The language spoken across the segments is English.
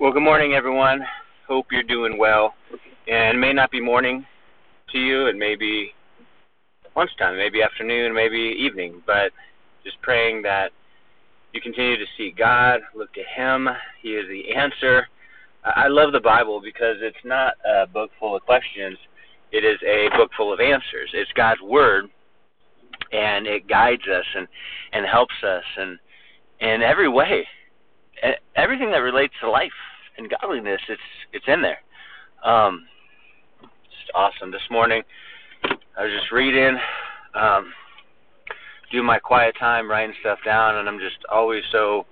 Well, good morning, everyone. Hope you're doing well. And it may not be morning to you, it may be lunchtime, maybe afternoon, maybe evening, but just praying that you continue to see God, look to Him. He is the answer. I love the Bible because it's not a book full of questions, it is a book full of answers. It's God's Word, and it guides us and, and helps us and in every way. Everything that relates to life and godliness, it's it's in there. Um, it's awesome. This morning, I was just reading, um, do my quiet time, writing stuff down, and I'm just always so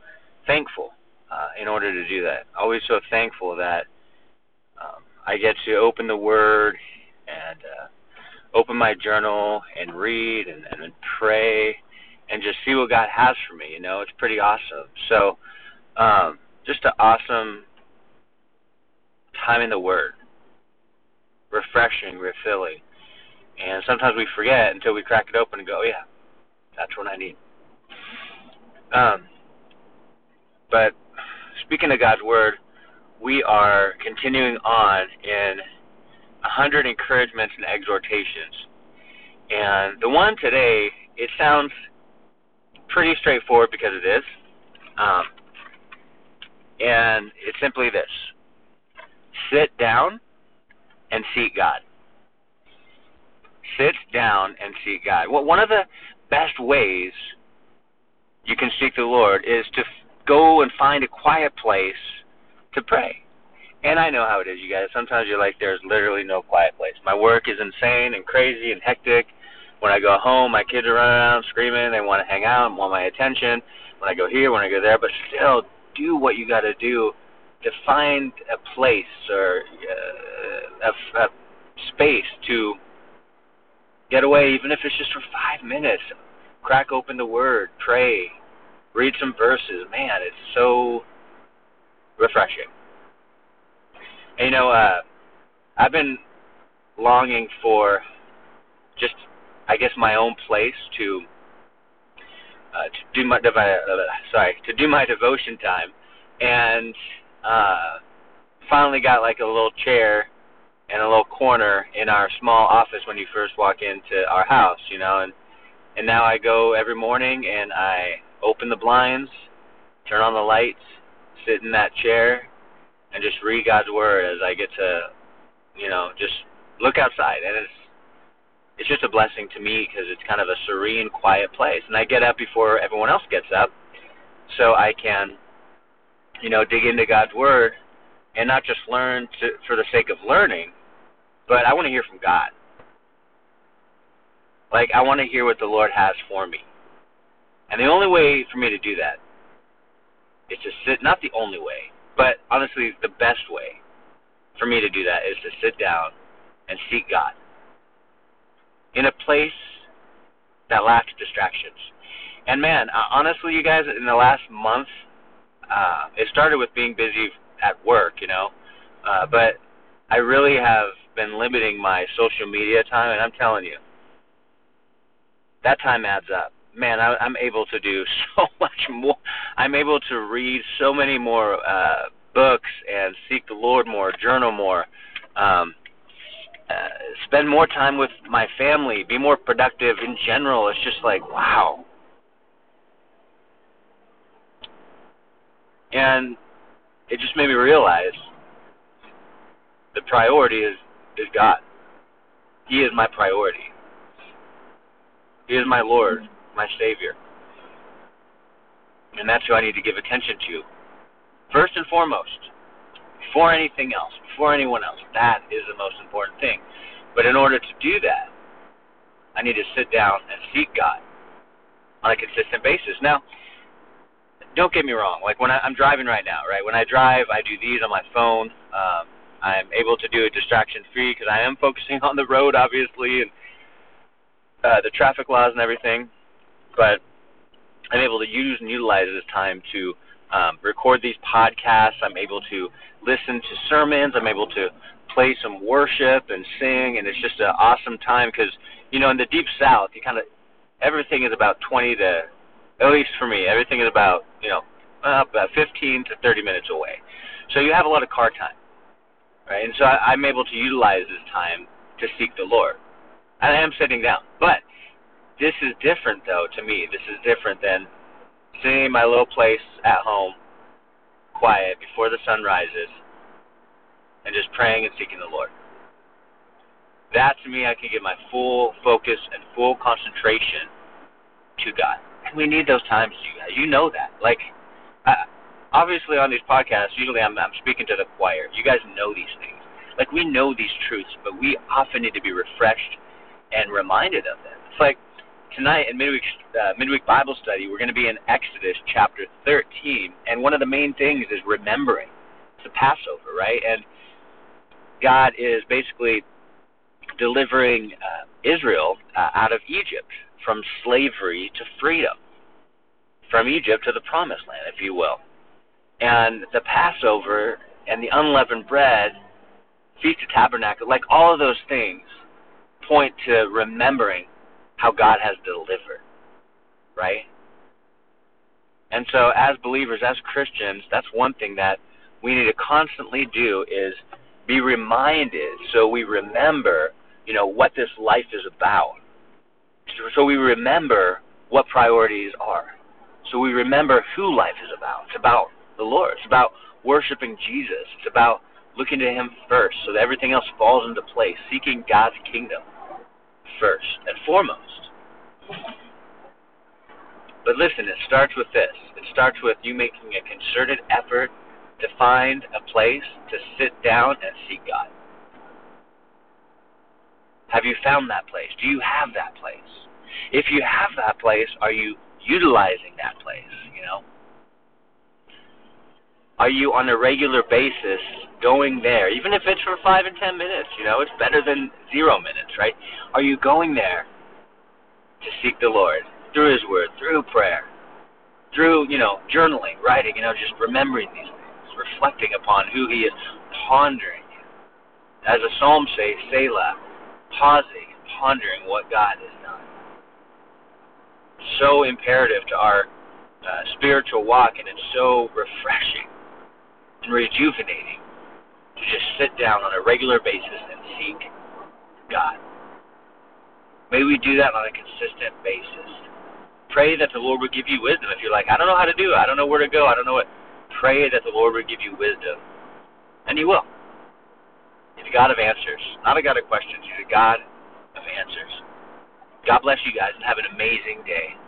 thankful uh, in order to do that. Always so thankful that um, I get to open the Word and uh, open my journal and read and, and pray and just see what God has for me. You know, it's pretty awesome. So, um, just an awesome time in the Word, refreshing, refilling. And sometimes we forget until we crack it open and go, oh, yeah, that's what I need. Um, but speaking of God's Word, we are continuing on in a hundred encouragements and exhortations. And the one today, it sounds pretty straightforward because it is. Um, and it's simply this sit down and seek God. Sit down and seek God. Well, one of the best ways you can seek the Lord is to go and find a quiet place to pray. And I know how it is, you guys. Sometimes you're like, there's literally no quiet place. My work is insane and crazy and hectic. When I go home, my kids are running around screaming. They want to hang out, want my attention. When I go here, when I go there, but still do what you got to do to find a place or uh, a, a space to get away, even if it's just for five minutes. Crack open the Word, pray, read some verses. Man, it's so refreshing. And, you know, uh, I've been longing for just, I guess, my own place to uh, to do my uh, sorry to do my devotion time, and uh, finally got like a little chair and a little corner in our small office when you first walk into our house, you know, and and now I go every morning and I open the blinds, turn on the lights, sit in that chair, and just read God's word as I get to, you know, just look outside, and it's it's just a blessing to me because it's kind of a serene, quiet place, and I get up before everyone else gets up, so I can you know, dig into God's Word and not just learn to, for the sake of learning, but I want to hear from God. Like, I want to hear what the Lord has for me. And the only way for me to do that is to sit, not the only way, but honestly, the best way for me to do that is to sit down and seek God in a place that lacks distractions. And man, uh, honestly, you guys, in the last month, uh, it started with being busy at work, you know, uh, but I really have been limiting my social media time, and I'm telling you, that time adds up. Man, I, I'm able to do so much more. I'm able to read so many more uh, books and seek the Lord more, journal more, um, uh, spend more time with my family, be more productive in general. It's just like, wow, And it just made me realize the priority is is God. He is my priority. He is my Lord, my Savior. And that's who I need to give attention to. First and foremost, before anything else, before anyone else. That is the most important thing. But in order to do that, I need to sit down and seek God on a consistent basis. Now, don't get me wrong. Like when I, I'm driving right now, right? When I drive, I do these on my phone. Um, I'm able to do it distraction free because I am focusing on the road, obviously, and uh, the traffic laws and everything. But I'm able to use and utilize this time to um, record these podcasts. I'm able to listen to sermons. I'm able to play some worship and sing, and it's just an awesome time because you know in the deep south, you kind of everything is about 20 to at least for me, everything is about uh, about 15 to 30 minutes away. So you have a lot of car time, right? And so I, I'm able to utilize this time to seek the Lord. And I am sitting down. But this is different, though, to me. This is different than sitting in my little place at home, quiet, before the sun rises, and just praying and seeking the Lord. That, to me, I can give my full focus and full concentration to God. And we need those times, you guys. You know that. Like, obviously on these podcasts, usually I'm, I'm speaking to the choir. You guys know these things. Like, we know these truths, but we often need to be refreshed and reminded of them. It's like tonight in midweek uh, midweek Bible study, we're going to be in Exodus chapter 13, and one of the main things is remembering. It's the Passover, right? And God is basically delivering uh, Israel uh, out of Egypt from slavery to freedom, from Egypt to the promised land, if you will. And the Passover and the unleavened bread, Feast of Tabernacle, like all of those things point to remembering how God has delivered, right? And so, as believers, as Christians, that's one thing that we need to constantly do is be reminded so we remember, you know, what this life is about. So we remember what priorities are. So we remember who life is about. It's about the Lord. It's about worshiping Jesus. It's about looking to Him first so that everything else falls into place, seeking God's kingdom first and foremost. But listen, it starts with this. It starts with you making a concerted effort to find a place to sit down and seek God. Have you found that place? Do you have that place? If you have that place, are you utilizing that place? You know? Are you on a regular basis going there, even if it's for five and ten minutes? You know, it's better than zero minutes, right? Are you going there to seek the Lord through His Word, through prayer, through you know journaling, writing, you know, just remembering these things, reflecting upon who He is, pondering. As the Psalm says, Selah, pausing, pondering what God has done. So imperative to our uh, spiritual walk, and it's so refreshing and rejuvenating to just sit down on a regular basis and seek God. May we do that on a consistent basis. Pray that the Lord would give you wisdom. If you're like, I don't know how to do it, I don't know where to go, I don't know what, pray that the Lord would give you wisdom. And He will. He's a God of answers, not a God of questions. He's a God of answers. God bless you guys and have an amazing day.